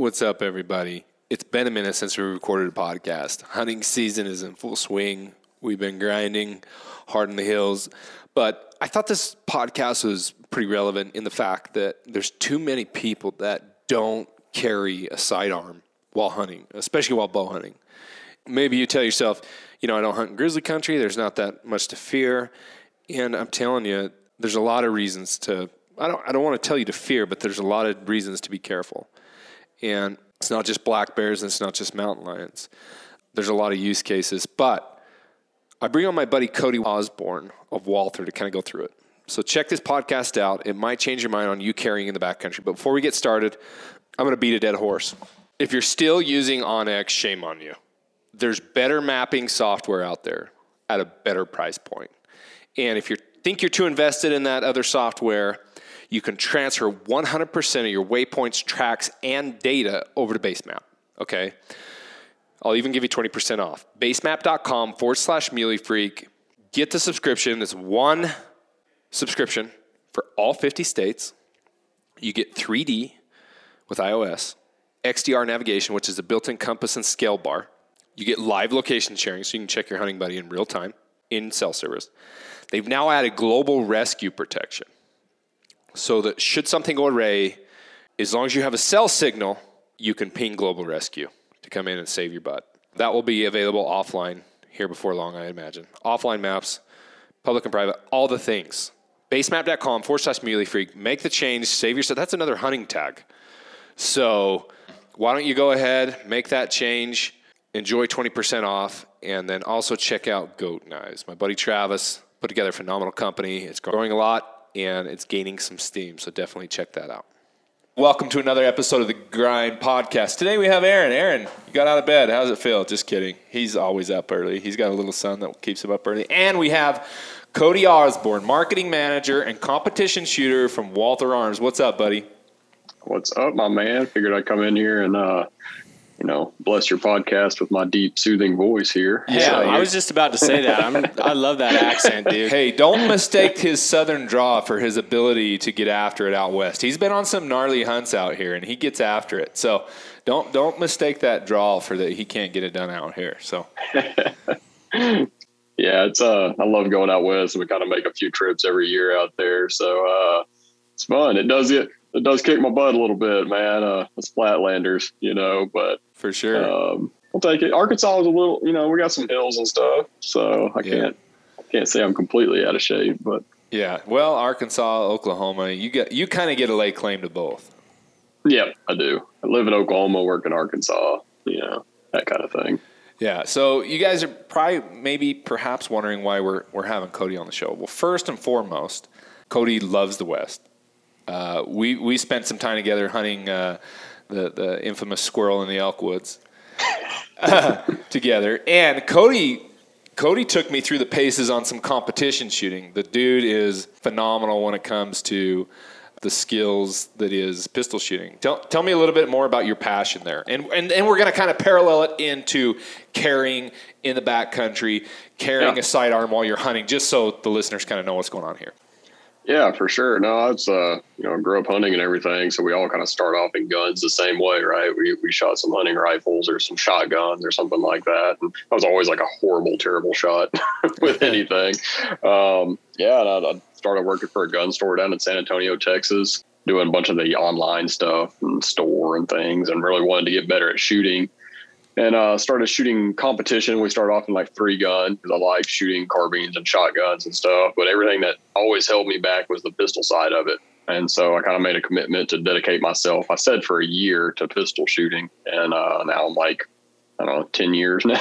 What's up, everybody? It's been a minute since we recorded a podcast. Hunting season is in full swing. We've been grinding hard in the hills. But I thought this podcast was pretty relevant in the fact that there's too many people that don't carry a sidearm while hunting, especially while bow hunting. Maybe you tell yourself, you know, I don't hunt in grizzly country, there's not that much to fear. And I'm telling you, there's a lot of reasons to I don't I don't want to tell you to fear, but there's a lot of reasons to be careful. And it's not just black bears and it's not just mountain lions. There's a lot of use cases, but I bring on my buddy Cody Osborn of Walther to kind of go through it. So check this podcast out. It might change your mind on you carrying in the backcountry. But before we get started, I'm going to beat a dead horse. If you're still using onX, shame on you. There's better mapping software out there at a better price point. And if you think you're too invested in that other software, you can transfer 100% of your waypoints, tracks, and data over to Basemap. Okay. I'll even give you 20% off. Basemap.com forward slash Muley Freak. Get the subscription. It's one subscription for all 50 states. You get 3D with iOS, XDR navigation, which is a built in compass and scale bar. You get live location sharing, so you can check your hunting buddy in real time in cell service. They've now added global rescue protection so that should something go awry, as long as you have a cell signal, you can ping global rescue to come in and save your butt. That will be available offline here before long, I imagine. Offline maps, public and private, all the things. Basemap.com forward slash muley freak. Make the change, save yourself. That's another hunting tag. So why don't you go ahead, make that change, enjoy 20% off, and then also check out Goat Knives. My buddy Travis put together a phenomenal company. It's growing a lot and it's gaining some steam. So definitely check that out. Welcome to another episode of the Grind Podcast. Today we have Aaron. Aaron, you got out of bed. How's it feel? Just kidding. He's always up early. He's got a little son that keeps him up early. And we have Cody Osborn, marketing manager and competition shooter from Walther Arms. What's up, buddy? What's up, my man? Figured I'd come in here and uh, you know, bless your podcast with my deep, soothing voice here. Yeah, so, I was just about to say that. I'm, I love that accent, dude. Hey, don't mistake his southern draw for his ability to get after it out west. He's been on some gnarly hunts out here, and he gets after it. So don't don't mistake that draw for that he can't get it done out here. So. yeah, it's uh, I love going out west, and we kind of make a few trips every year out there. So uh, it's fun. It does get it does kick my butt a little bit, man. Uh, it's flatlanders, you know, but for sure, um, I'll take it. Arkansas is a little, you know, we got some hills and stuff, so I yeah. can't I can't say I'm completely out of shape, but yeah. Well, Arkansas, Oklahoma, you get you kind of get a lay claim to both. Yeah, I do. I live in Oklahoma, work in Arkansas, you know, that kind of thing. Yeah. So you guys are probably maybe perhaps wondering why we're we're having Cody on the show. Well, first and foremost, Cody loves the West. Uh, we we spent some time together hunting uh, the the infamous squirrel in the elk woods together, and Cody. Cody took me through the paces on some competition shooting. The dude is phenomenal when it comes to the skills that is pistol shooting. Tell, tell me a little bit more about your passion there. And, and, and we're going to kind of parallel it into carrying in the backcountry, carrying yeah. a sidearm while you're hunting, just so the listeners kind of know what's going on here. Yeah, for sure. No, it's uh, you know, grew up hunting and everything, so we all kind of start off in guns the same way, right? We we shot some hunting rifles or some shotguns or something like that. And I was always like a horrible, terrible shot with anything. Um, yeah, and I, I started working for a gun store down in San Antonio, Texas, doing a bunch of the online stuff and store and things, and really wanted to get better at shooting and uh, started shooting competition. We started off in like three gun I like shooting carbines and shotguns and stuff. But everything that always held me back was the pistol side of it. And so I kind of made a commitment to dedicate myself. I said for a year to pistol shooting, and uh, now I'm like, I don't know, ten years now,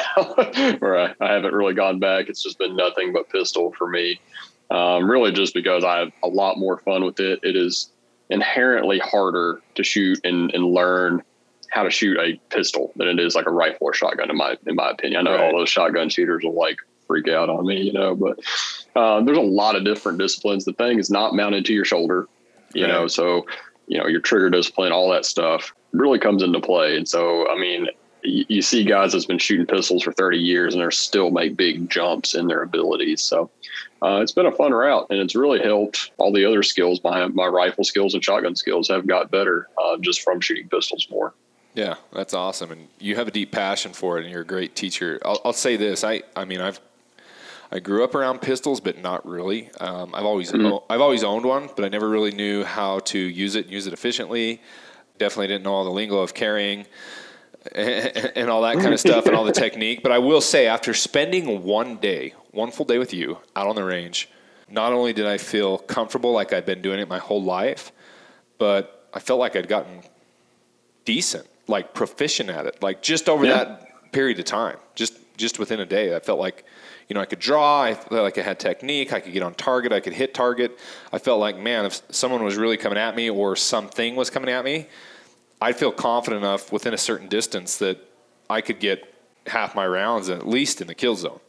where I, I, haven't really gone back. It's just been nothing but pistol for me. Um, really, just because I have a lot more fun with it. It is inherently harder to shoot and, and learn how to shoot a pistol than it is like a rifle or shotgun in my in my opinion. I know right. all those shotgun shooters will like freak out on me, you know, but uh, there's a lot of different disciplines. The thing is not mounted to your shoulder, you right. know, so you know your trigger discipline, all that stuff really comes into play. And so, I mean, you, you see guys that's been shooting pistols for 30 years and they're still make big jumps in their abilities. So uh, it's been a fun route and it's really helped all the other skills. My my rifle skills and shotgun skills have got better uh, just from shooting pistols more. Yeah, that's awesome, and you have a deep passion for it, and you're a great teacher. I'll, I'll say this: I, I mean, I've, I grew up around pistols, but not really. Um, I've always, I've always owned one, but I never really knew how to use it, and use it efficiently. Definitely didn't know all the lingo of carrying and, and all that kind of stuff, and all the technique. But I will say, after spending one day, one full day with you out on the range, not only did I feel comfortable, like I'd been doing it my whole life, but I felt like I'd gotten decent, like proficient at it, like just over Yeah. that period of time, just just within a day. I felt like, you know, I could draw. I felt like I had technique. I could get on target. I could hit target. I felt like, man, if someone was really coming at me or something was coming at me, I'd feel confident enough within a certain distance that I could get half my rounds at least in the kill zone.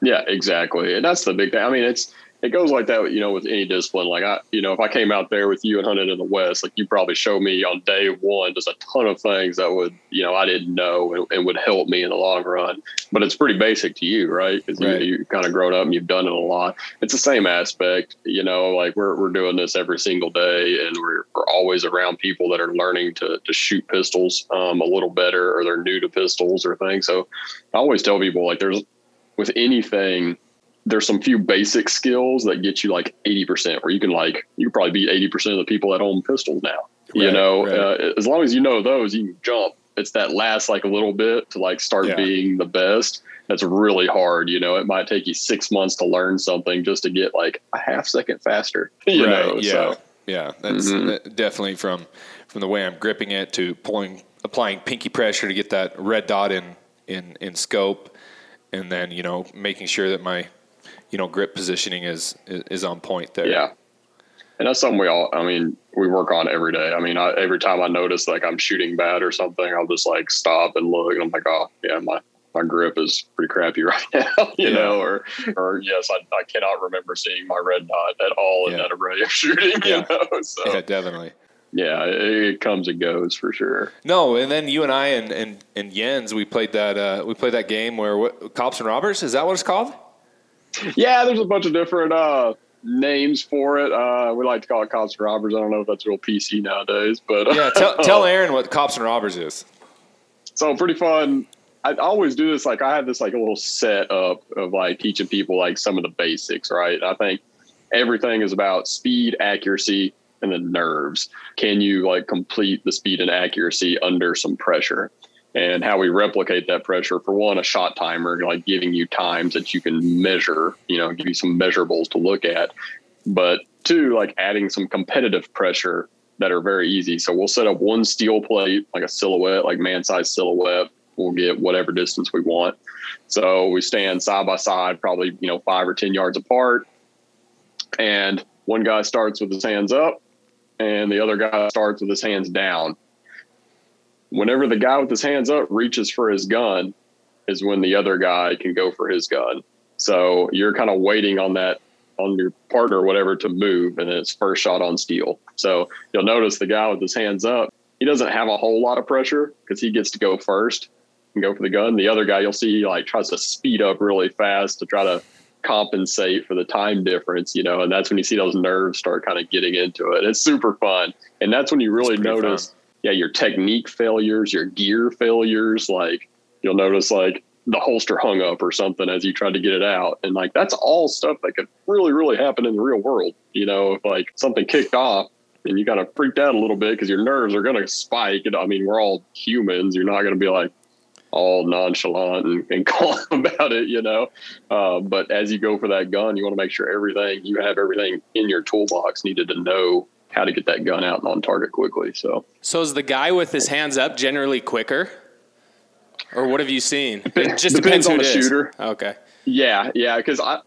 Yeah, exactly. And that's the big thing. I mean, it's it goes like that, you know, with any discipline. Like I, you know, if I came out there with you and hunted in the West, like you probably show me on day one just a ton of things that would, you know, I didn't know and, and would help me in the long run. But it's pretty basic to you, right? Because Right. you, you kind of grown up and you've done it a lot. It's the same aspect, you know, like we're we're doing this every single day, and we're we're always around people that are learning to to shoot pistols um, a little better, or they're new to pistols or things. So I always tell people like there's with anything there's some few basic skills that get you like 80% where you can like you can probably beat 80% of the people that own pistols now you know right. uh, as long as you know those you can jump it's that last like a little bit to like start Yeah. being the best that's really hard you know it might take you six months to learn something just to get like a half second faster you know yeah, so yeah. That's Mhm. that- definitely from from the way I'm gripping it to pulling, applying pinky pressure to get that red dot in in in scope, and then you know making sure that my you know grip positioning is is, on point there. Yeah. And that's something we all, I mean, we work on every day. I mean, I, every time I notice like I'm shooting bad or something, I'll just like stop and look and I'm like, oh, yeah, my, my grip is pretty crappy right now, you Yeah. know, or, or yes, I, I cannot remember seeing my red dot at all in Yeah. that array of shooting, Yeah. you know? So, yeah, yeah, definitely. it, it comes and goes for sure. No, and then you and I and and, and Jens, we played that uh, we played that game where what, cops and robbers is that what it's called? Yeah, there's a bunch of different uh, names for it. Uh, we like to call it cops and robbers. I don't know if that's real PC nowadays, but Yeah, tell, tell Aaron what cops and robbers is. so pretty fun. I always do this. Like I have this like a little set up of like teaching people like some of the basics, right? I think everything is about speed, accuracy, and the nerves. Can you like complete the speed and accuracy under some pressure? And how we replicate that pressure for one, a shot timer, like giving you times that you can measure, you know, give you some measurables to look at. But two, like adding some competitive pressure that are very easy. So we'll set up one steel plate, like a silhouette, like man sized silhouette. We'll get whatever distance we want. So we stand side by side, probably, you know, five or 10 yards apart. And one guy starts with his hands up and the other guy starts with his hands down. Whenever the guy with his hands up reaches for his gun, is when the other guy can go for his gun. So you're kind of waiting on that on your partner or whatever to move and then it's first shot on steel. So you'll notice the guy with his hands up, he doesn't have a whole lot of pressure because he gets to go first and go for the gun. The other guy you'll see he like tries to speed up really fast to try to compensate for the time difference, you know, and that's when you see those nerves start kind of getting into it. It's super fun. And that's when you really notice yeah, your technique failures, your gear failures, like you'll notice like the holster hung up or something as you tried to get it out. And like that's all stuff that could really, really happen in the real world. You know, if like something kicked off and you kind of freaked out a little bit because your nerves are going to spike. I mean, we're all humans. You're not going to be like all nonchalant and, and calm about it, you know. Uh, but as you go for that gun, you want to make sure everything you have everything in your toolbox needed to know how to get that gun out and on target quickly. So So is the guy with his hands up generally quicker? Or what have you seen? It just Depends depends, on the is. shooter. Okay. Yeah, yeah, because I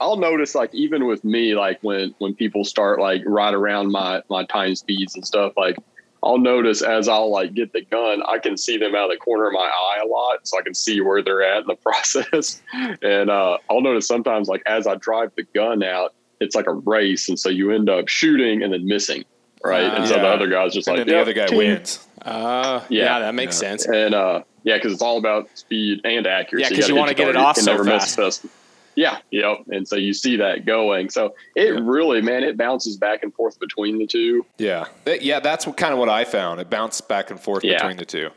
I'll notice like even with me, like when when people start like right around my my time speeds and stuff, like I'll notice as I'll like get the gun, I can see them out of the corner of my eye a lot, so I can see where they're at in the process. And uh, I'll notice sometimes like as I drive the gun out, it's like a race, and so you end up shooting and then missing, right? and so the other guy's just And like then the "Yep, other guy ting." wins. Uh, Yeah. yeah. that makes Yeah. sense. And uh, yeah, because it's all about speed and accuracy. Yeah, 'cause gotta you wanna get it off You so never miss fast. a test. Yeah, yep. And so you see that going. So it Yeah. really, man, it bounces back and forth between the two. Yeah, yeah. That's what, kind of what I found. It bounced back and forth Yeah. between the two.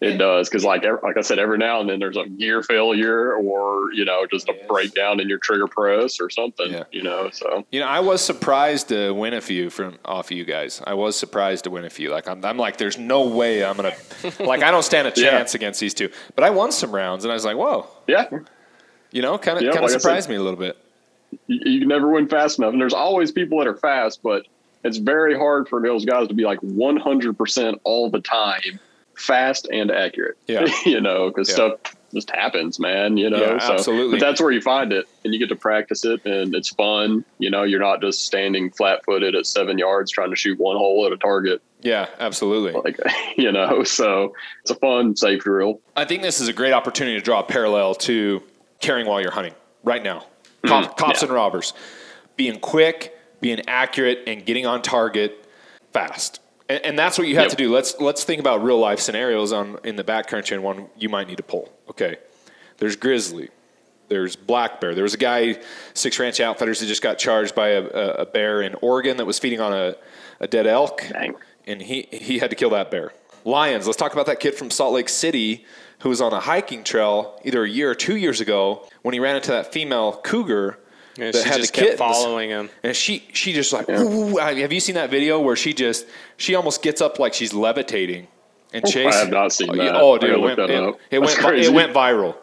It does because, like, like I said, every now and then there's a gear failure or you know just a Yes. breakdown in your trigger press or something. Yeah. You know, so You know, I was surprised to win a few from off you guys. I was surprised to win a few. Like I'm, I'm like, there's no way I'm gonna, like I don't stand a Yeah. chance against these two. But I won some rounds, and I was like, whoa, yeah, you know, kind of, Yeah, kind like of said- surprised me a little bit. you, you can never win fast enough. And there's always people that are fast, but it's very hard for those guys to be like 100% all the time, fast and accurate. Yeah. you know, because Yeah. stuff just happens, man. You know, Yeah, so absolutely. but that's where you find it, and you get to practice it, and it's fun. You know, you're not just standing flat footed at seven yards trying to shoot one hole at a target, Yeah, absolutely. like you know. So it's a fun, safe drill. I think this is a great opportunity to draw a parallel to carrying while you're hunting right now. Mm-hmm. Cop, cops yeah. and robbers, being quick, being accurate, and getting on target fast. And, and that's what you have Yep. to do. Let's let's think about real life scenarios on in the backcountry and one you might need to pull. Okay, there's grizzly. There's black bear. There was a guy, Six Ranch Outfitters, that just got charged by a, a, bear in Oregon that was feeding on a, a dead elk Dang. and he he had to kill that bear. Lions. Let's talk about that kid from Salt Lake City who was on a hiking trail either a year or two years ago when he ran into that female cougar Yeah, that she had just the kept following him. And she she just like "Ooh, I- have you seen that video where she just she almost gets up like she's levitating and chase? I have not seen Oh, that. yeah, Oh, dude, it went, that it, it went crazy. it went viral,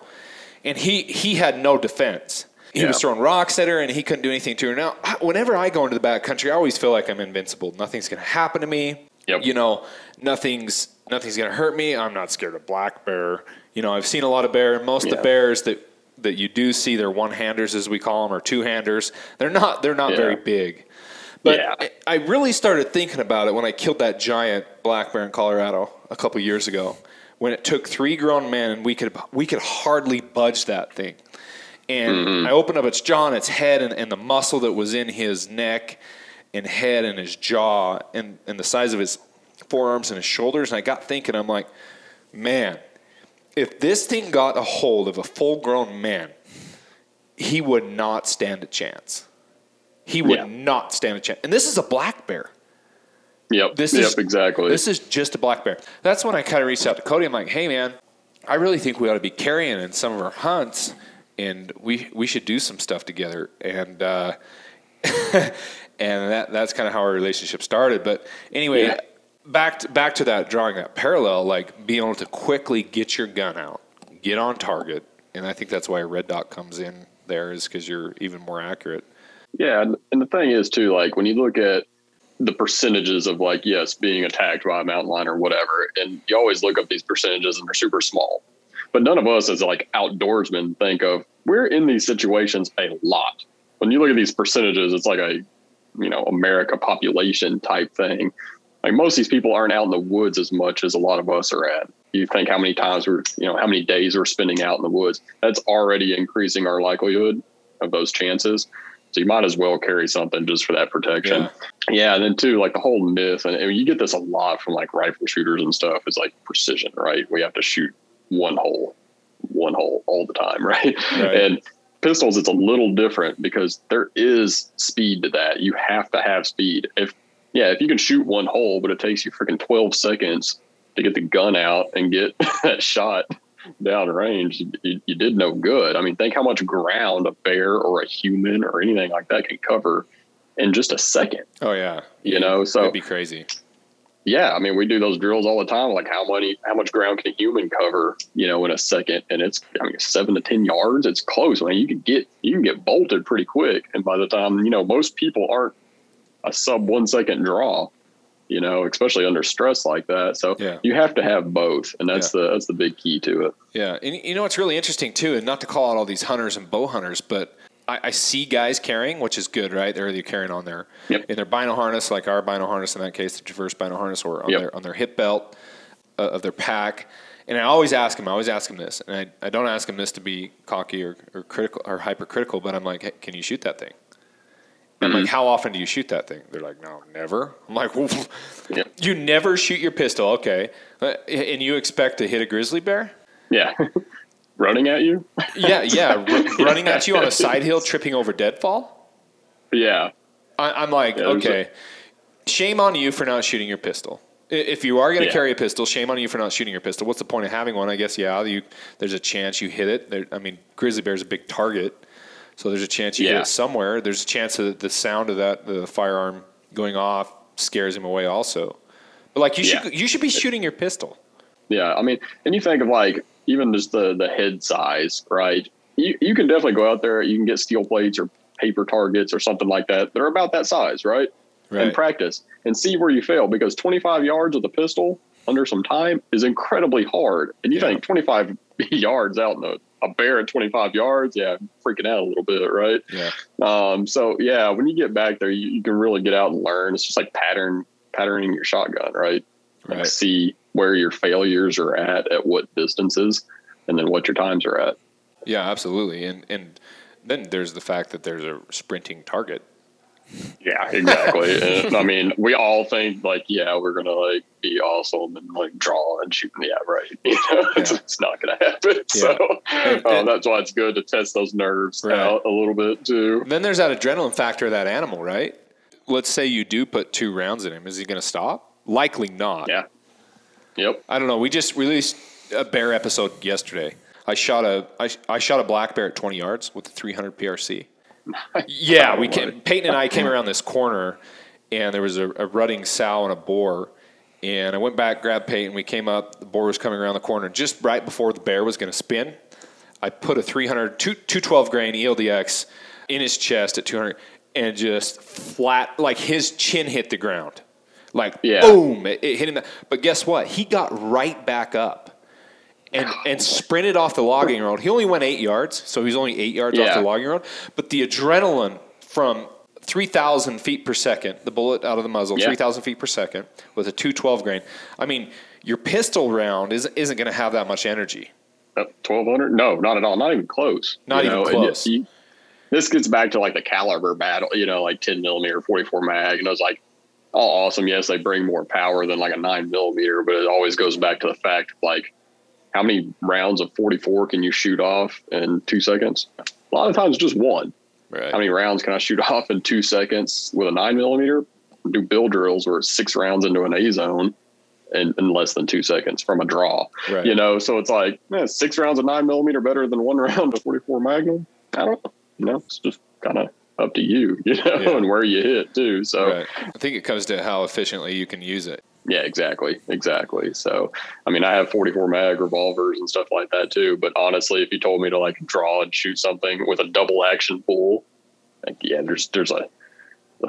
and he he had no defense. He Yeah. was throwing rocks at her, and he couldn't do anything to her. Now, whenever I go into the back country, I always feel like I'm invincible. Nothing's going to happen to me. Yep. You know, nothing's nothing's going to hurt me. I'm not scared of black bear. You know, I've seen a lot of bear. and Most of the bears that that you do see, they're one handers as we call them, or two handers. They're not they're not Yeah. very big. But Yeah. I- I really started thinking about it when I killed that giant black bear in Colorado a couple years ago. When it took three grown men and we could we could hardly budge that thing. And mm-hmm. I opened up its jaw and its head and, and the muscle that was in his neck and head and his jaw and, and the size of his forearms and his shoulders. And I got thinking, I'm like, man, if this thing got a hold of a full grown man, he would not stand a chance. He would Yeah. not stand a chance. And this is a black bear. Yep. This yep. is- exactly. This is just a black bear. That's when I kind of reached out to Cody. I'm like, hey, man, I really think we ought to be carrying in some of our hunts, and we we should do some stuff together. And uh, and that that's kind of how our relationship started. But anyway, Yeah. Back to, back to that drawing that parallel, like being able to quickly get your gun out, get on target, and I think that's why a red dot comes in there is because you're even more accurate. Yeah, and the thing is too, like when you look at the percentages of like yes, being attacked by a mountain lion or whatever, and you always look up these percentages and they're super small. But none of us as like outdoorsmen think of we're in these situations a lot. When you look at these percentages, it's like a you know America population type thing. Like most of these people aren't out in the woods as much as a lot of us are at. You think how many times we're you know how many days we're spending out in the woods. That's already increasing our likelihood of those chances. So you might as well carry something just for that protection. Yeah. Yeah, and then too, like the whole myth, and, and you get this a lot from like rifle shooters and stuff. Is like precision, right? We have to shoot one hole, one hole all the time, right? Right. And pistols, it's a little different because there is speed to that. You have to have speed. If yeah, if you can shoot one hole, but it takes you freaking twelve seconds to get the gun out and get that shot down range, you, you did no good. I mean, think how much ground a bear or a human or anything like that can cover in just a second. Oh yeah, You know, so it'd be crazy. yeah, I mean, we do those drills all the time. Like how many, how much ground can a human cover, you know, in a second? And it's, I mean, seven to 10 yards. It's close. I mean, you can get, you can get bolted pretty quick. And by the time, you know, most people aren't a sub one second draw, you know, especially under stress like that. So Yeah. you have to have both. And that's the, that's the big key to it. Yeah, and you know what's really interesting too, and not to call out all these hunters and bow hunters, but I, I see guys carrying, which is good, right? They're either carrying on their Yep. in their bino harness, like our bino harness in that case, the Traverse bino harness, or on Yep. their on their hip belt uh, of their pack. And I always ask them, I always ask them this, and I, I don't ask them this to be cocky or, or critical or hypercritical, but I'm like, hey, can you shoot that thing? I'm Mm-hmm. like, how often do you shoot that thing? They're like, no, never. I'm like, you never shoot your pistol, okay? Uh, and you expect to hit a grizzly bear? Yeah. running at you. Yeah, yeah, r- running at you on a side hill, tripping over deadfall. yeah, I, I'm like, Yeah, okay, shame on you for not shooting your pistol. If you are going to Yeah. carry a pistol, shame on you for not shooting your pistol. What's the point of having one? I guess yeah, you there's a chance you hit it. There, I mean, grizzly bear's a big target, so there's a chance you hit Yeah. it somewhere. There's a chance that the sound of that the firearm going off scares him away also. But like you Yeah. should you should be shooting your pistol. yeah. I mean, and you think of like even just the the head size, right? You you can definitely go out there. You can get steel plates or paper targets or something like that. They're about that size, right? and practice and see where you fail because 25 yards with a pistol under some time is incredibly hard. And you Yeah. think 25 yards out in a, a bear at 25 yards, yeah, I'm freaking out a little bit, right? Yeah. Um, so yeah, when you get back there, you, you can really get out and learn. It's just like pattern patterning your shotgun, right? Like Right. see where your failures are at at what distances, and then what your times are at. Yeah, absolutely. And and then there's the fact that there's a sprinting target. Yeah, exactly. and I mean, we all think like, yeah, we're gonna like be awesome and like draw and shoot. Yeah, right. You know, it's, Yeah. it's not gonna happen. So And- uh, that's why it's good to test those nerves Right. out a little bit too. Then there's that adrenaline factor of that animal, right? Let's say you do put two rounds in him. Is he going to stop? Likely not. Yeah. Yep. I don't know. We just released a bear episode yesterday. I shot a I, I shot a black bear at 20 yards with a 300 PRC. Yeah, we came, Peyton and I came around this corner, and there was a, a rutting sow and a boar. And I went back, grabbed Peyton. We came up. The boar was coming around the corner. Just right before the bear was going to spin, I put a 300, two, 212 grain ELDX in his chest at 200 and just flat, like his chin hit the ground. Like, Yeah. boom, it, it hit him. But guess what? He got right back up and, and sprinted off the logging road. He only went eight yards, so he's only eight yards off the logging road. But the adrenaline from 3,000 feet per second, the bullet out of the muzzle, Yeah. 3,000 feet per second with a 212 grain. I mean, your pistol round isn't, isn't going to have that much energy. Uh, twelve hundred? No, not at all. Not even close. Not You even know, close. you- this gets back to like the caliber battle. You know, like ten millimeter, forty four mag, and I was like, oh, awesome. Yes, they bring more power than like a nine millimeter, but it always goes back to the fact like how many rounds of forty four can you shoot off in two seconds? A lot of times, just one. Right. How many rounds can I shoot off in two seconds with a nine millimeter? Do bill drills where it's six rounds into an A zone in, in less than two seconds from a draw. Right. You know, so it's like six rounds of nine millimeter better than one round of forty four Magnum. I don't know. You know, it's just kind of up to you, you know, Yeah. and where you hit too. So Right. I think it comes to how efficiently you can use it. Yeah, exactly, exactly. So I mean, I have forty four mag revolvers and stuff like that too. But honestly, if you told me to like draw and shoot something with a double action pull, like yeah, there's there's a, a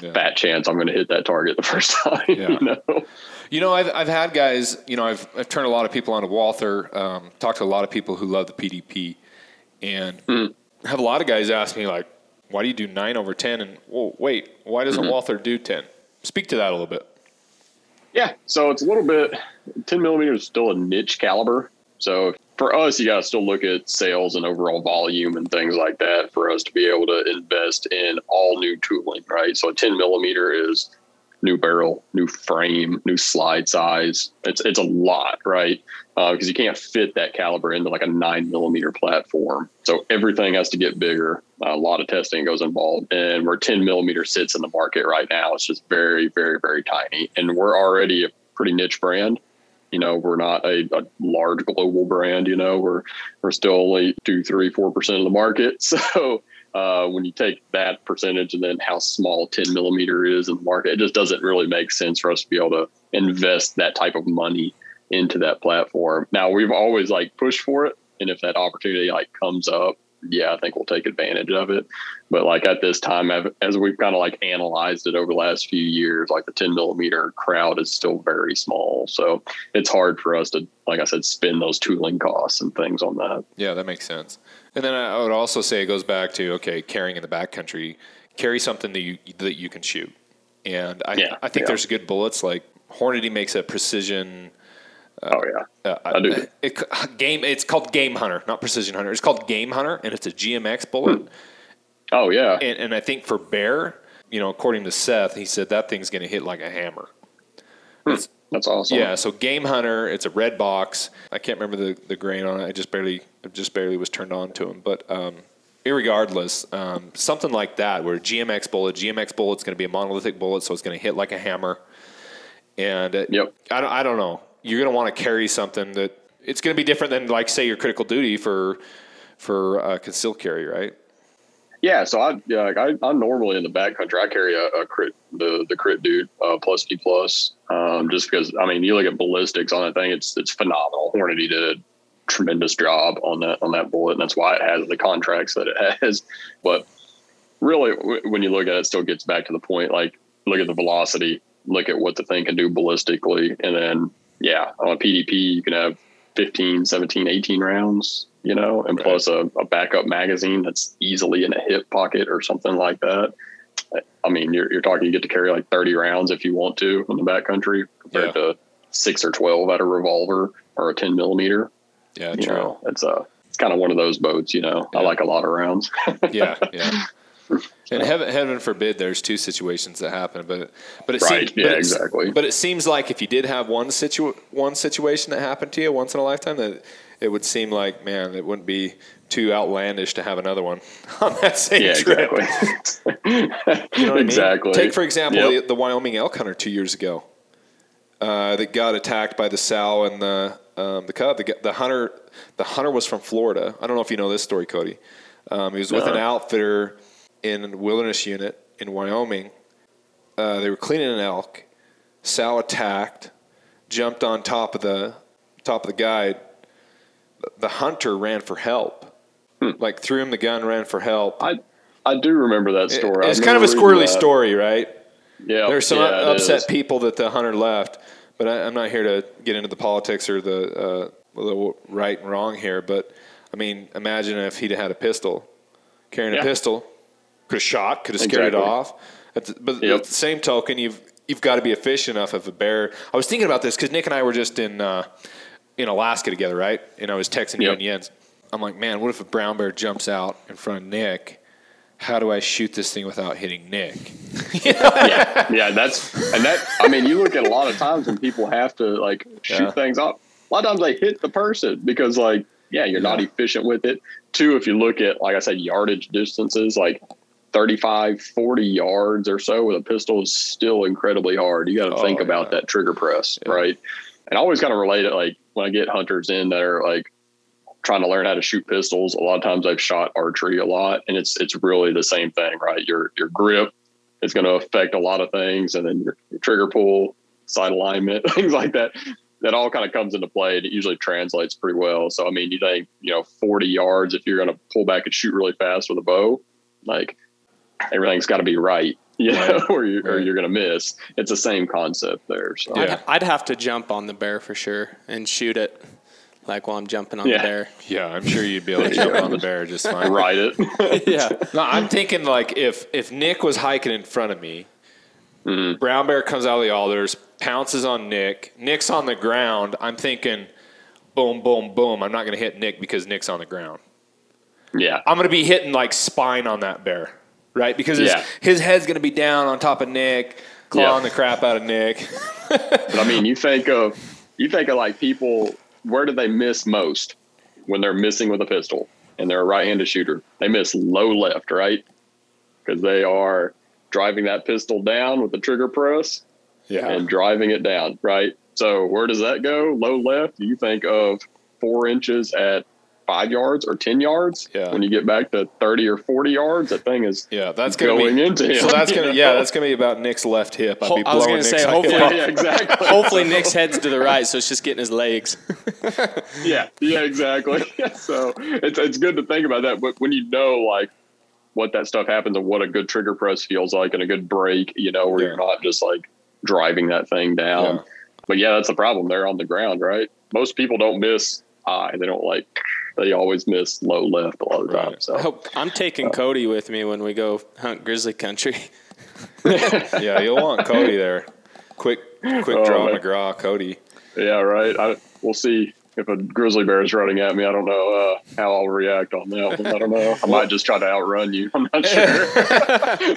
Yeah. fat chance I'm going to hit that target the first time. Yeah. You know. You know, I've, I've had guys, you know, I've, I've turned a lot of people onto Walther, um, talked to a lot of people who love the PDP, and Mhm. have a lot of guys ask me, like, why do you do 9 over 10? And, whoa, wait, why doesn't Mm-hmm. Walther do 10? Speak to that a little bit. Yeah, so it's a little bit. Ten millimeter is still a niche caliber. So for us, you got to still look at sales and overall volume and things like that for us to be able to invest in all new tooling, right? So a ten millimeter is new barrel, new frame, new slide size. It's it's a lot, right? Uh, because you can't fit that caliber into like a nine millimeter platform. So everything has to get bigger. a lot of testing goes involved, and where ten millimeter sits in the market right now, it's just very, very, very tiny. And we're already a pretty niche brand. You know, we're not a, a large global brand. You know, we're we're still only two, three, four percent of the market. So uh, when you take that percentage and then how small 10 millimeter is in the market, it just doesn't really make sense for us to be able to invest that type of money into that platform. Now we've always like pushed for it. And if that opportunity like comes up, yeah, I think we'll take advantage of it. But like at this time, as we've kind of like analyzed it over the last few years, like the 10 millimeter crowd is still very small. So it's hard for us to, like I said, spend those tooling costs and things on that. Yeah, that makes sense. And then I would also say it goes back to okay, carrying in the backcountry, carry something that you that you can shoot. And I Yeah, I think yeah. there's good bullets like Hornady makes a precision oh yeah. uh, I do. It, game. It's called Game Hunter, not Precision Hunter. It's called Game Hunter, and it's a GMX bullet. Oh yeah. And, and I think for bear, you know, according to Seth, he said that thing's going to hit like a hammer. Hmm. That's awesome. Yeah, so Game Hunter, it's a red box. I can't remember the, the grain on it. I just barely just barely was turned on to them. But um, irregardless, um, something like that, where GMX bullet, GMX bullet's going to be a monolithic bullet, so it's going to hit like a hammer. And uh, Yep. I don't, I don't know. You're going to want to carry something that it's going to be different than like say your critical duty for for uh, concealed carry, right? Yeah, so I yeah, like I, I'm normally in the backcountry. I carry a, a crit the the crit dude uh, plus P plus, um, just because I mean you look at ballistics on that thing, it's it's phenomenal. Hornady did tremendous job on that on that bullet, and that's why it has the contracts that it has. But really, w- when you look at it, it still gets back to the point. Like look at the velocity, look at what the thing can do ballistically, and then yeah, on a PDP you can have 15, 17, 18 rounds, you know, and Right. plus a, a backup magazine that's easily in a hip pocket or something like that. I mean, you're, you're talking, you get to carry like 30 rounds if you want to in the backcountry compared to six or 12 at a revolver or a 10 millimeter. Yeah, You true. know, it's a, it's kind of one of those boats, you know, I like a lot of rounds. yeah, yeah. And heaven, heaven forbid, there's two situations that happen, but but it Right, seems, yeah, but exactly. But it seems like if you did have one situ one situation that happened to you once in a lifetime, that it would seem like man, it wouldn't be too outlandish to have another one on that same yeah, trip. exactly. You know what I mean? Take for example Yep. the, the Wyoming elk hunter two years ago uh, that got attacked by the sow and the um, the cub. The, the hunter the hunter was from Florida. I don't know if you know this story, Cody. Um, he was with an outfitter in a wilderness unit in Wyoming. Uh, they were cleaning an elk. Sow attacked, jumped on top of the top of the guide. The hunter ran for help. Like threw him the gun, ran for help. I, I do remember that story. I it's kind of a squirrely story, right? Yeah. There's some yeah, upset people that the hunter left, but I, I'm not here to get into the politics or the uh, the right and wrong here. But I mean, imagine if he'd had a pistol, carrying Yeah. a pistol, could have shot, could have scared Exactly. it off. At the, but Yep. at the same token, you've you've got to be efficient enough if a bear. I was thinking about this because Nick and I were just in uh, in Alaska together, right? And I was texting you Yep. and Jens. I'm like, man, what if a brown bear jumps out in front of Nick? How do I shoot this thing without hitting Nick? yeah, yeah, that's and that. I mean, you look at a lot of times when people have to like shoot Yeah. things off. A lot of times they hit the person because, like, yeah, you're not efficient with it. Two, if you look at, like I said, yardage distances, like 35, 40 yards or so with a pistol is still incredibly hard. You got to Oh, think about that trigger press, Yeah. right? And I always kind of relate it like when I get hunters in that are like trying to learn how to shoot pistols. A lot of times I've shot archery a lot, and it's it's really the same thing, right? Your your grip is going to affect a lot of things, and then your, your trigger pull, sight alignment, things like that. That all kind of comes into play, and it usually translates pretty well. So I mean, you think you know, forty yards if you're going to pull back and shoot really fast with a bow, like everything's got to be right. You know, or you're, or you're going to miss. It's the same concept there. So Yeah. I'd, I'd have to jump on the bear for sure and shoot it, like while I'm jumping on Yeah. the bear. Yeah, I'm sure you'd be able to jump on the bear just fine. ride it. yeah. No, I'm thinking like if if Nick was hiking in front of me, Mm-hmm. brown bear comes out of the alders, pounces on Nick. Nick's on the ground. I'm thinking, boom, boom, boom. I'm not going to hit Nick because Nick's on the ground. yeah, I'm going to be hitting like spine on that bear, right? Because his, his head's going to be down on top of Nick, clawing Yeah. the crap out of Nick. But I mean, you think of you think of like people. Where do they miss most when they're missing with a pistol and they're a right-handed shooter? They miss low left, right? Because they are driving that pistol down with the trigger press Yeah. and driving it down, right? So where does that go? Low left. You think of four inches at five yards or ten yards. Yeah. When you get back to thirty or forty yards, that thing is yeah, that's going to going be into him. So that's going to yeah, that's going to be about Nick's left hip. I'd Ho- be I was gonna Nick's say, hopefully- yeah, exactly. Hopefully Nick's head's to the right, so it's just getting his legs. Yeah, yeah, exactly. so it's it's good to think about that. But when you know like what that stuff happens and what a good trigger press feels like and a good break, you know, where Yeah. you're not just like driving that thing down. Yeah. But yeah, that's the problem. They're on the ground, right? Most people don't miss high. They don't like they always miss low left a lot of the time. So I hope I'm taking Cody with me when we go hunt grizzly country. Yeah, you'll want Cody there. Quick, quick Oh, draw man. McGraw, Cody. yeah, right. I, we'll see if a grizzly bear is running at me, I don't know uh, how I'll react on that one. I don't know. I might just try to outrun you. I'm not sure.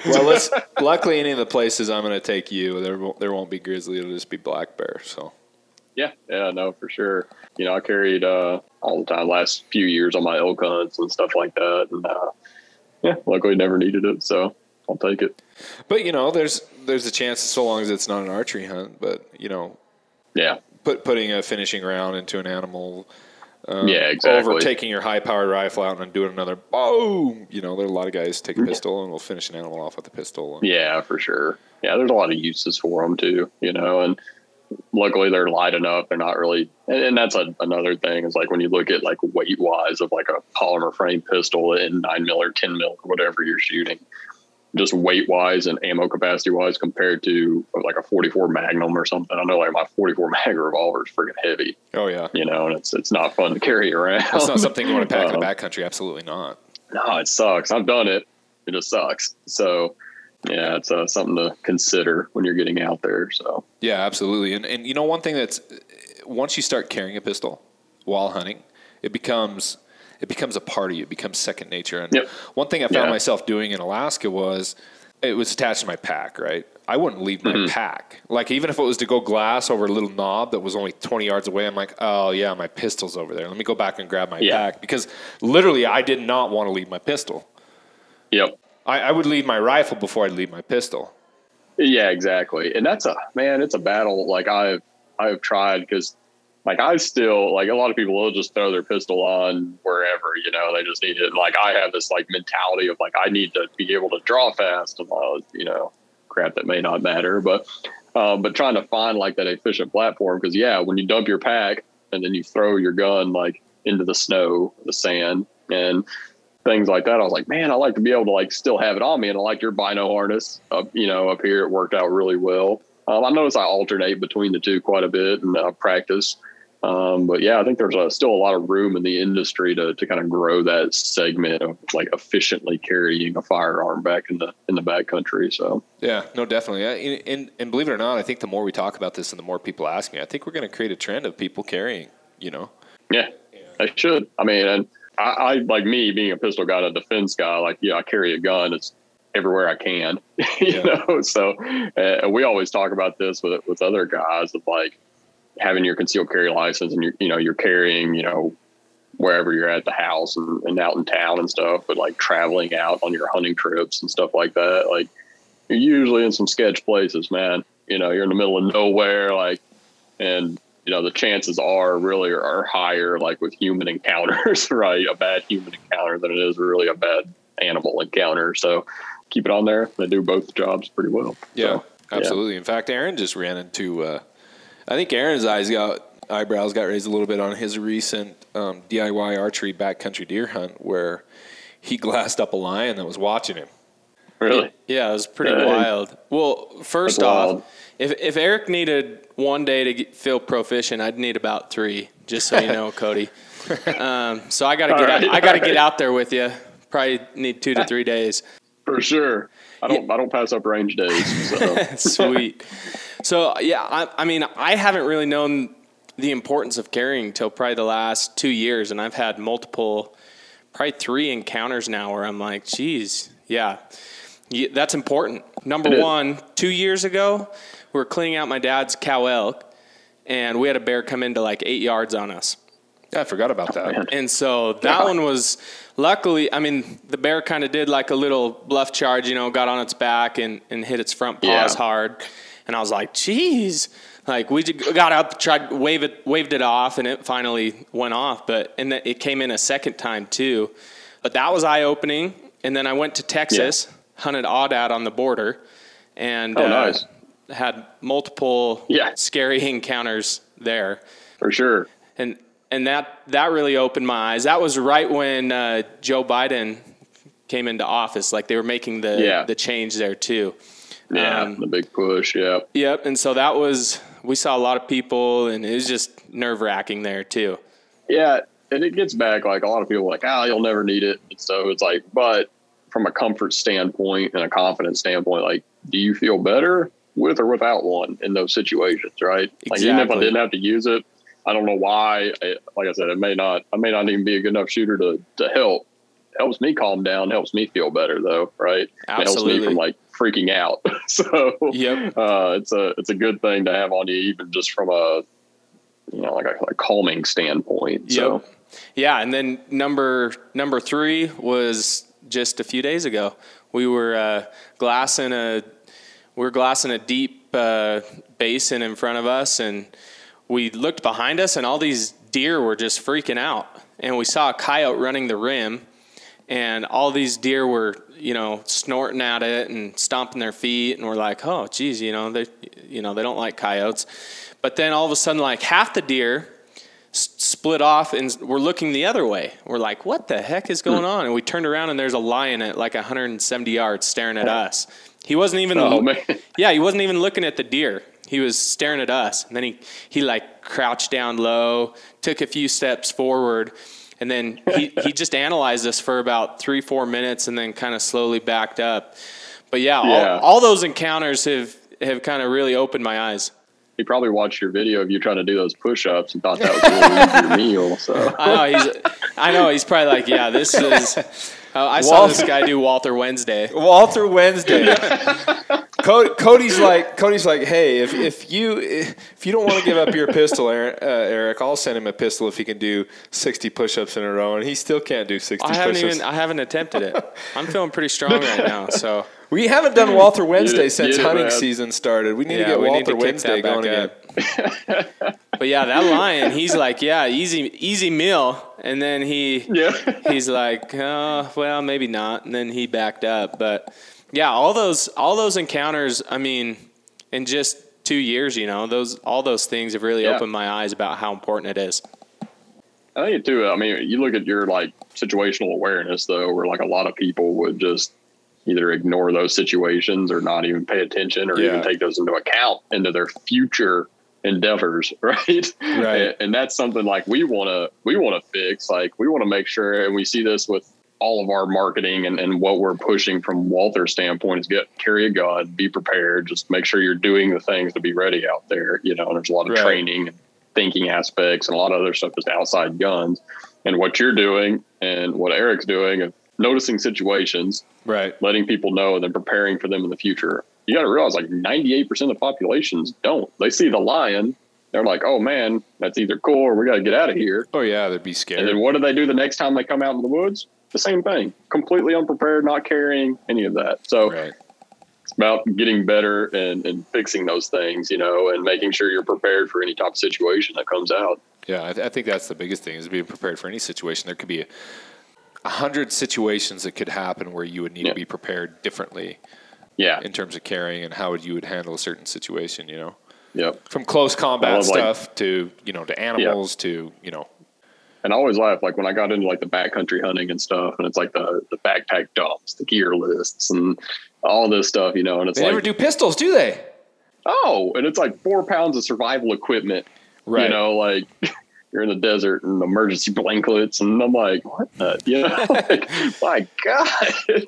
well, let's, luckily, any of the places I'm going to take you, there won't, there won't be grizzly. It'll just be black bear. So, yeah, yeah, no, for sure. You know, I carried uh, all the time last few years on my elk hunts and stuff like that, and uh, yeah, luckily never needed it, so I'll take it. But you know, there's there's a chance so long as it's not an archery hunt. But you know, yeah, put putting a finishing round into an animal. Um, yeah, exactly. Over taking your high powered rifle out and doing another boom. You know, there are a lot of guys take a pistol and will finish an animal off with a pistol. yeah, for sure. Yeah, there's a lot of uses for them too. You know, and luckily they're light enough. They're not really, and, and that's a, another thing is like when you look at like weight wise of like a polymer frame pistol in nine mil or 10 mil or whatever you're shooting, just weight wise and ammo capacity wise compared to like a 44 Magnum or something. I know like my 44 mag revolver is freaking heavy. Oh yeah, you know, and it's it's not fun to carry around. It's not something you want to pack um, in the backcountry. Absolutely not. No, it sucks. I've done it. It just sucks. So yeah, it's uh, something to consider when you're getting out there. So yeah, absolutely. And and you know one thing that's once you start carrying a pistol while hunting, it becomes it becomes a part of you. It becomes second nature. And yep. one thing I found yeah. myself doing in Alaska was it was attached to my pack. Right, I wouldn't leave my mm-hmm. pack. Like even if it was to go glass over a little knob that was only 20 yards away, I'm like, oh yeah, my pistol's over there. Let me go back and grab my yeah. pack because literally I did not want to leave my pistol. Yep. I, I would leave my rifle before I'd leave my pistol. Yeah, exactly. And that's a man. It's a battle. Like I've I've tried because like I still like a lot of people will just throw their pistol on wherever you know they just need it. Like I have this like mentality of like I need to be able to draw fast and all you know crap that may not matter, but um, but trying to find like that efficient platform because yeah, when you dump your pack and then you throw your gun like into the snow, the sand, and things like that. I was like, man, I like to be able to like still have it on me, and I like your bino harness. Up, you know, up here it worked out really well. Um, I notice I alternate between the two quite a bit and uh, practice. Um, but yeah, I think there's a, still a lot of room in the industry to, to kind of grow that segment of like efficiently carrying a firearm back in the in the backcountry. So yeah, no, definitely. And, and, and believe it or not, I think the more we talk about this and the more people ask me, I think we're going to create a trend of people carrying. You know. Yeah, I should. I mean, and I, I, like me being a pistol guy, a defense guy. Like, yeah, I carry a gun. It's everywhere I can, you yeah. know. So uh, we always talk about this with with other guys of like having your concealed carry license and you you know you're carrying you know wherever you're at the house and, and out in town and stuff, but like traveling out on your hunting trips and stuff like that. Like you're usually in some sketch places, man. You know, you're in the middle of nowhere, like, and you know the chances are really are, higher like with human encounters right? A bad human encounter than it is really a bad animal encounter. So keep it on there. They do both jobs pretty well. Yeah so, absolutely. Yeah. in fact aaron just ran into uh, i think aaron's eyes got eyebrows got raised a little bit on his recent um, diy archery backcountry deer hunt where he glassed up a lion that was watching him. Really? Yeah it was pretty wild. Well first off if, if erik needed one day to get, feel proficient, I'd need about three, just so you know, Cody. Um, so I got to get right, out, I got to right. get out there with you. Probably need two to three days. For sure. I don't yeah. I don't pass up range days. So. Sweet. So yeah, I, I mean, I haven't really known the importance of carrying till probably the last two years, and I've had multiple, probably three encounters now where I'm like, geez, yeah, yeah that's important. Number one, two years ago, we were cleaning out my dad's cow elk, and we had a bear come into like eight yards on us. Yeah, I forgot about that. And so that yeah. one was luckily, I mean, the bear kind of did like a little bluff charge, you know, got on its back and, and hit its front paws yeah. hard. And I was like, geez. Like we got up, tried wave it, waved it off, and it finally went off. But and it came in a second time too. But that was eye opening. And then I went to Texas, yeah. hunted out on the border, and oh, uh, nice had multiple yeah. scary encounters there. For sure. And and that that really opened my eyes. That was right when uh, Joe Biden came into office. Like they were making the yeah. the change there too. Yeah, um, the big push. Yep. Yep. And so that was we saw a lot of people, and it was just nerve wracking there too. Yeah, and it gets back like a lot of people like, oh, you'll never need it. And so it's like, but from a comfort standpoint and a confidence standpoint, like, do you feel better with or without one in those situations, right? Exactly. Like even if I didn't have to use it, I don't know why. Like I said, it may not. I may not even be a good enough shooter to to help. helps me calm down. Helps me feel better though, right? Absolutely. It helps me from like freaking out. so Yep. uh, it's a it's a good thing to have on you, even just from a you know like a, a calming standpoint. So Yep. Yeah, and then number number three was just a few days ago. We were uh, glassing a were glassing a deep uh, basin in front of us, and we looked behind us, and all these deer were just freaking out. And we saw a coyote running the rim, and all these deer were you know snorting at it and stomping their feet, and we're like, oh, geez, you know they you know they don't like coyotes. But then all of a sudden, like half the deer s- split off and we're looking the other way. We're like, what the heck is going on? And we turned around and there's a lion at like 170 yards staring at us. He wasn't even, Oh man, yeah, he wasn't even looking at the deer. He was staring at us. And then he, he like crouched down low, took a few steps forward, and then he, he just analyzed us for about three, four minutes and then kind of slowly backed up. But yeah, Yeah. All, all those encounters have, have kind of really opened my eyes. he probably watched your video of you trying to do those push-ups and thought that was a little easier meal. So I know he's. I know he's probably like, yeah, this is. Uh, I saw Walther- this guy do Walther Wednesday. Walther Wednesday. Co- Cody's like Cody's like, hey, if, if you if you don't want to give up your pistol, Erik, uh, Erik, I'll send him a pistol if he can do sixty push-ups in a row, and he still can't do sixty. I haven't push-ups. even. I haven't attempted it. I'm feeling pretty strong right now. So We haven't done Walther Wednesday did- since you hunting man. season started. We need yeah, to get we Walther need to kick Wednesday that back going again. But yeah, that lion, he's like, yeah, easy, easy meal, and then he, yeah, he's like, oh, well, maybe not, and then he backed up. But yeah, all those, all those encounters. I mean, in just two years, you know, those, all those things have really Yeah. opened my eyes about how important it is. I think too. I mean, you look at your like situational awareness though, where like a lot of people would just either ignore those situations or not even pay attention or Yeah. even take those into account into their future endeavors, right? Right. And, that's something like we want to we want to fix. Like we want to make sure, and we see this with all of our marketing and, and what we're pushing from Walther's standpoint is get carry a gun, be prepared, just make sure you're doing the things to be ready out there. You know, and there's a lot of Right. training and thinking aspects and a lot of other stuff just outside guns. And what you're doing and what Erik's doing of noticing situations, Right. letting people know, and then preparing for them in the future. You got to realize like 98% of the populations don't. They see the lion, they're like, oh man, that's either cool or we got to get out of here. Oh yeah, they'd be scared. And then what do they do the next time they come out in the woods? The same thing, completely unprepared, not carrying any of that. So right. it's about getting better and, and fixing those things, you know, and making sure you're prepared for any type of situation that comes out. Yeah, I, th- I think that's the biggest thing is being prepared for any situation. There could be a, a hundred situations that could happen where you would need Yeah. to be prepared differently Yeah. in terms of carrying and how you would handle a certain situation. You know, Yep. from close combat love, like- stuff to you know to animals to you know And I always laugh like when I got into like the backcountry hunting and stuff, and it's like the the backpack dumps, the gear lists, and all this stuff, you know. And it's They like, never do pistols, do they? oh, and it's like four pounds of survival equipment, Right. You know, like you're in the desert and emergency blankets, and I'm like, what the, you know, like, my God.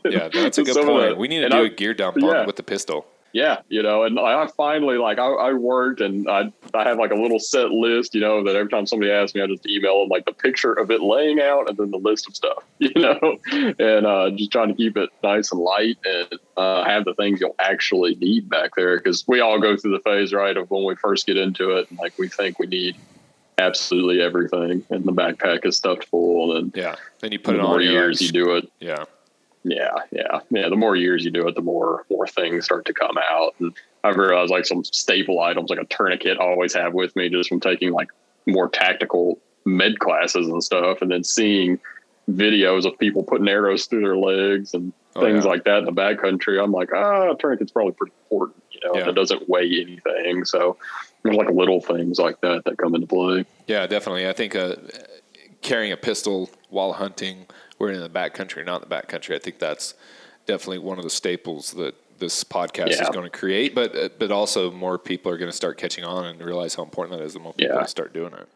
yeah, that's a good Some point. the- we need to do I- a gear dump yeah. with the pistol. Yeah, you know, and I I finally like I, I worked and I I have like a little set list, you know, that every time somebody asks me, I just email them like the picture of it laying out and then the list of stuff, you know, and uh, just trying to keep it nice and light and uh, have the things you'll actually need back there because we all go through the phase right of when we first get into it and like we think we need absolutely everything and the backpack is stuffed full and Yeah, then you put the it on. more years like, you do it, Yeah, yeah, yeah, yeah. The more years you do it, the more more things start to come out. And I've realized like some staple items, like a tourniquet, I always have with me just from taking like more tactical med classes and stuff, and then seeing videos of people putting arrows through their legs and Oh, things yeah. like that in the backcountry. I'm like, ah, a tourniquet's probably pretty important, you know, Yeah. it doesn't weigh anything. So there's like little things like that that come into play. yeah, definitely. I think uh, carrying a pistol while hunting, we're in the backcountry, not in the backcountry. I think that's definitely one of the staples that this podcast is going to create. But uh, but also more people are going to start catching on and realize how important that is. The more people Yeah. start doing it.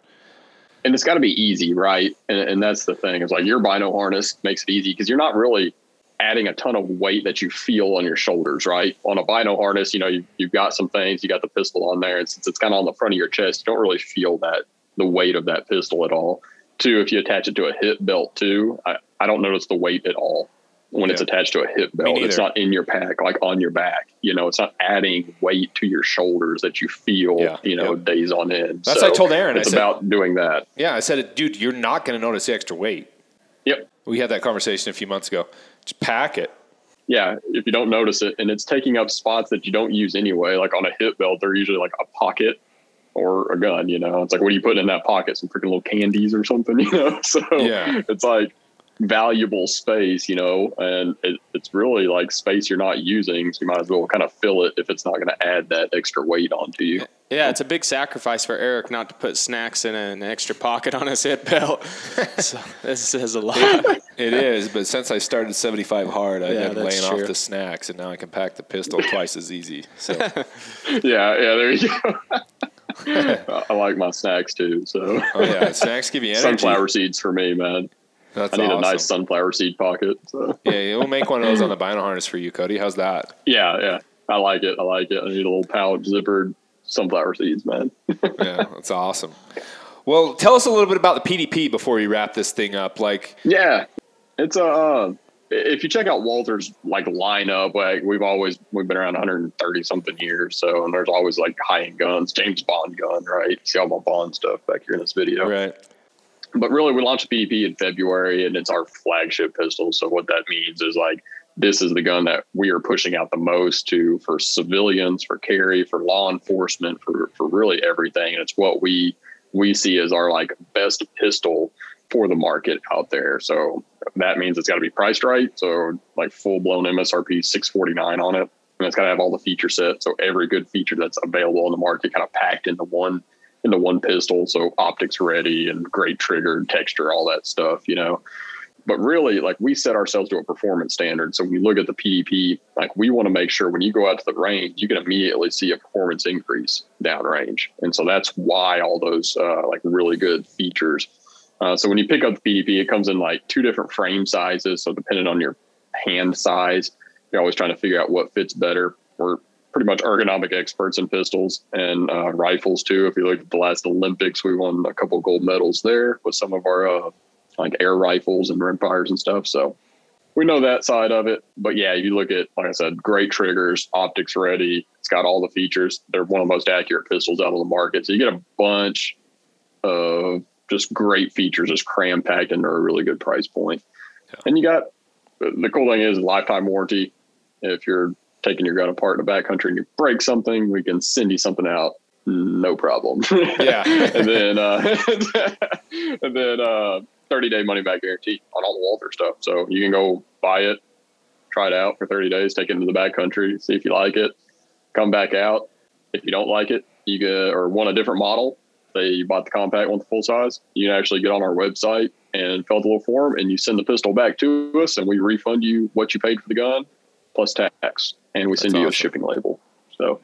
and it's got to be easy, right? And, and that's the thing. It's like your bino harness makes it easy because you're not really adding a ton of weight that you feel on your shoulders, right? On a bino harness, you know, you, you've got some things, you got the pistol on there, and since it's kind of on the front of your chest, you don't really feel that the weight of that pistol at all. Two, if you attach it to a hip belt too, I, I don't notice the weight at all when yeah. it's attached to a hip belt. It's not in your pack, like on your back. You know, it's not adding weight to your shoulders that you feel, yeah, you know, yeah. days on end. That's so I told Aaron. It's said, about doing that. Yeah, I said, dude, you're not going to notice the extra weight. Yep. We had that conversation a few months ago. Just pack it. Yeah, if you don't notice it, and it's taking up spots that you don't use anyway, like on a hip belt, they're usually like a pocket or a gun. You know, it's like what are you putting in that pocket? Some freaking little candies or something. You know, so yeah. it's like valuable space, you know, and it, it's really like space you're not using. So you might as well kind of fill it if it's not going to add that extra weight onto you. Yeah, it's a big sacrifice for Erik not to put snacks in an extra pocket on his hip belt. so this says a lot. it is, but since I started 75 hard, I yeah, been laying true. off the snacks, and now I can pack the pistol twice as easy. So yeah, yeah, there you go. I like my snacks too. So oh yeah, snacks give you energy. Sunflower seeds for me, man. That's I need awesome. a nice sunflower seed pocket. So. Yeah, we'll make one of those on the bino harness for you, Cody. How's that? Yeah, yeah. I like it. I like it. I need a little pouch zippered sunflower seeds, man. yeah, that's awesome. Well, tell us a little bit about the PDP before we wrap this thing up. Like, yeah, it's a. Uh, if you check out Walther's like lineup, like we've always we've been around 130 something years, so and there's always like high end guns, James Bond gun, right? See all my Bond stuff back here in this video, right? But really we launched PDP in February and it's our flagship pistol. So what that means is like this is the gun that we are pushing out the most to for civilians, for carry, for law enforcement, for for really everything. And it's what we we see as our like best pistol for the market out there. So that means it's got to be priced right. So like full blown MSRP 649 on it. And it's got to have all the feature set. So every good feature that's available in the market kind of packed into one into one pistol. So optics ready and great trigger texture, all that stuff, you know. But really, like we set ourselves to a performance standard. So when you look at the PDP, like we want to make sure when you go out to the range, you can immediately see a performance increase downrange. And so that's why all those uh, like really good features. Uh, so when you pick up the PDP, it comes in like two different frame sizes. So depending on your hand size, you're always trying to figure out what fits better. We're pretty much ergonomic experts in pistols and uh, rifles too. If you look at the last Olympics, we won a couple gold medals there with some of our uh, like air rifles and rimfires and stuff. So we know that side of it. But yeah, you look at like I said, great triggers, optics ready. It's got all the features. They're one of the most accurate pistols out on the market. So you get a bunch of just great features, just cram packed into a really good price point. Yeah. And you got the cool thing is lifetime warranty. If you're taking your gun apart in the backcountry and you break something, we can send you something out. No problem. Yeah. and then, uh, and then, uh, 30 day money back guarantee on all the Walther stuff. So you can go buy it, try it out for 30 days, take it into the backcountry, see if you like it, come back out. If you don't like it, you get, or want a different model, say you bought the compact, want the full size, you can actually get on our website and fill out the little form and you send the pistol back to us and we refund you what you paid for the gun plus tax and we That's send you awesome. a shipping label. So,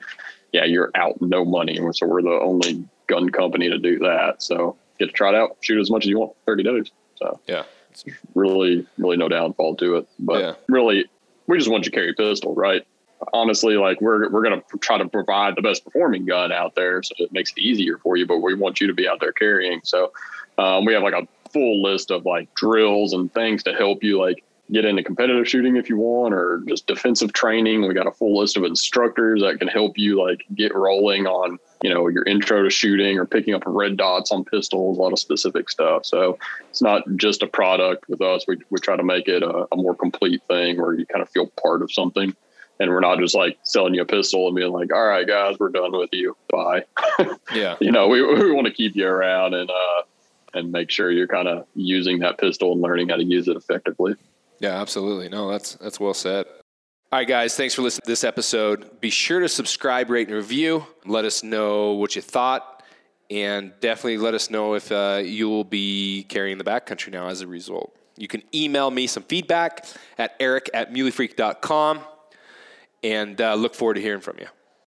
yeah, you're out no money. So we're the only gun company to do that. So get to try it out, shoot as much as you want, 30 days. So yeah, it's really, really no downfall to it. But yeah. really, we just want you to carry a pistol, right? Honestly, like we're we're gonna try to provide the best performing gun out there, so it makes it easier for you. But we want you to be out there carrying. So um, we have like a full list of like drills and things to help you like get into competitive shooting if you want or just defensive training. We got a full list of instructors that can help you like get rolling on you know your intro to shooting or picking up red dots on pistols a lot of specific stuff. So it's not just a product with us. We, we try to make it a, a more complete thing where you kind of feel part of something. And we're not just like selling you a pistol and being like all right guys we're done with you. Bye. Yeah. You know we, we want to keep you around and uh and make sure you're kind of using that pistol and learning how to use it effectively yeah, absolutely. No, that's that's well said. All right, guys, thanks for listening to this episode. Be sure to subscribe, rate, and review. Let us know what you thought, and definitely let us know if uh, you will be carrying the backcountry now as a result. You can email me some feedback at erik at muleyfreak.com, and uh, look forward to hearing from you.